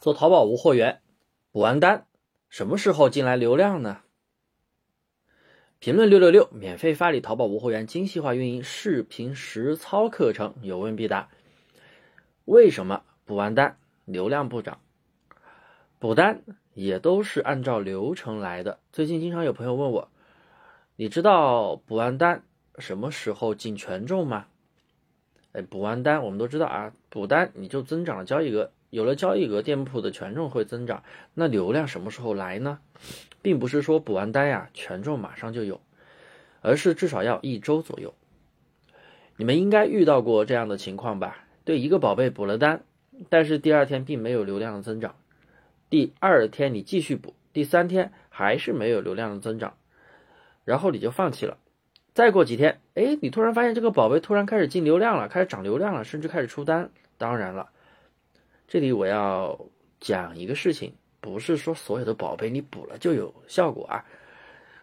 做淘宝无货源，补完单，什么时候进来流量呢？评论六六六，免费发你淘宝无货源精细化运营视频实操课程，有问必答。为什么补完单流量不涨？补单也都是按照流程来的。最近经常有朋友问我，你知道补完单什么时候进权重吗？补完单我们都知道啊，补单你就增长了交易额。有了交易额，店铺的权重会增长。那流量什么时候来呢？并不是说补完单呀，权重马上就有，而是至少要一周左右。你们应该遇到过这样的情况吧？对一个宝贝补了单，但是第二天并没有流量的增长，第二天你继续补，第三天还是没有流量的增长，然后你就放弃了。再过几天，哎，你突然发现这个宝贝突然开始进流量了，开始涨流量了，甚至开始出单。当然了。这里我要讲一个事情，不是说所有的宝贝你补了就有效果啊，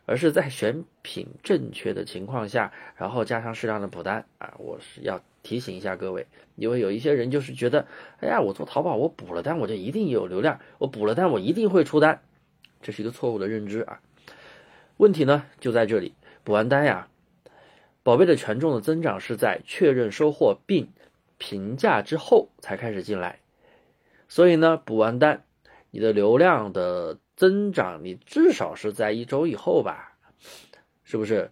而是在选品正确的情况下，然后加上适量的补单啊，我是要提醒一下各位，因为有一些人就是觉得，哎呀，我做淘宝我补了单我就一定有流量，我补了单我一定会出单，这是一个错误的认知啊。问题呢就在这里，补完单呀，宝贝的权重的增长是在确认收货并评价之后才开始进来。所以呢，补完单，你的流量的增长，你至少是在一周以后吧，是不是？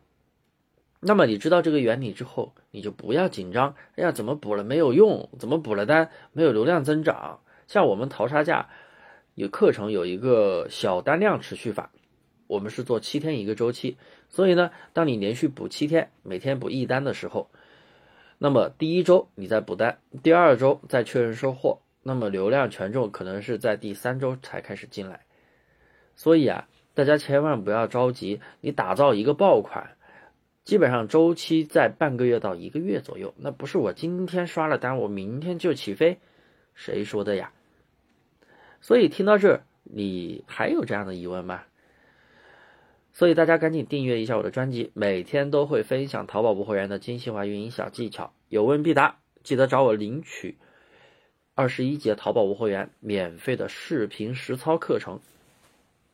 那么你知道这个原理之后，你就不要紧张。哎呀，怎么补了没有用？怎么补了单没有流量增长？像我们淘差价有课程有一个小单量持续法，我们是做七天一个周期。所以呢，当你连续补七天，每天补一单的时候，那么第一周你在补单，第二周再确认收货。那么流量权重可能是在第三周才开始进来，所以啊，大家千万不要着急。你打造一个爆款，基本上周期在半个月到一个月左右。那不是我今天刷了单，我明天就起飞，谁说的呀？所以听到这，你还有这样的疑问吗？所以大家赶紧订阅一下我的专辑，每天都会分享淘宝无货源的精细化运营小技巧，有问必答，记得找我领取。二十一节淘宝无货源免费的视频实操课程。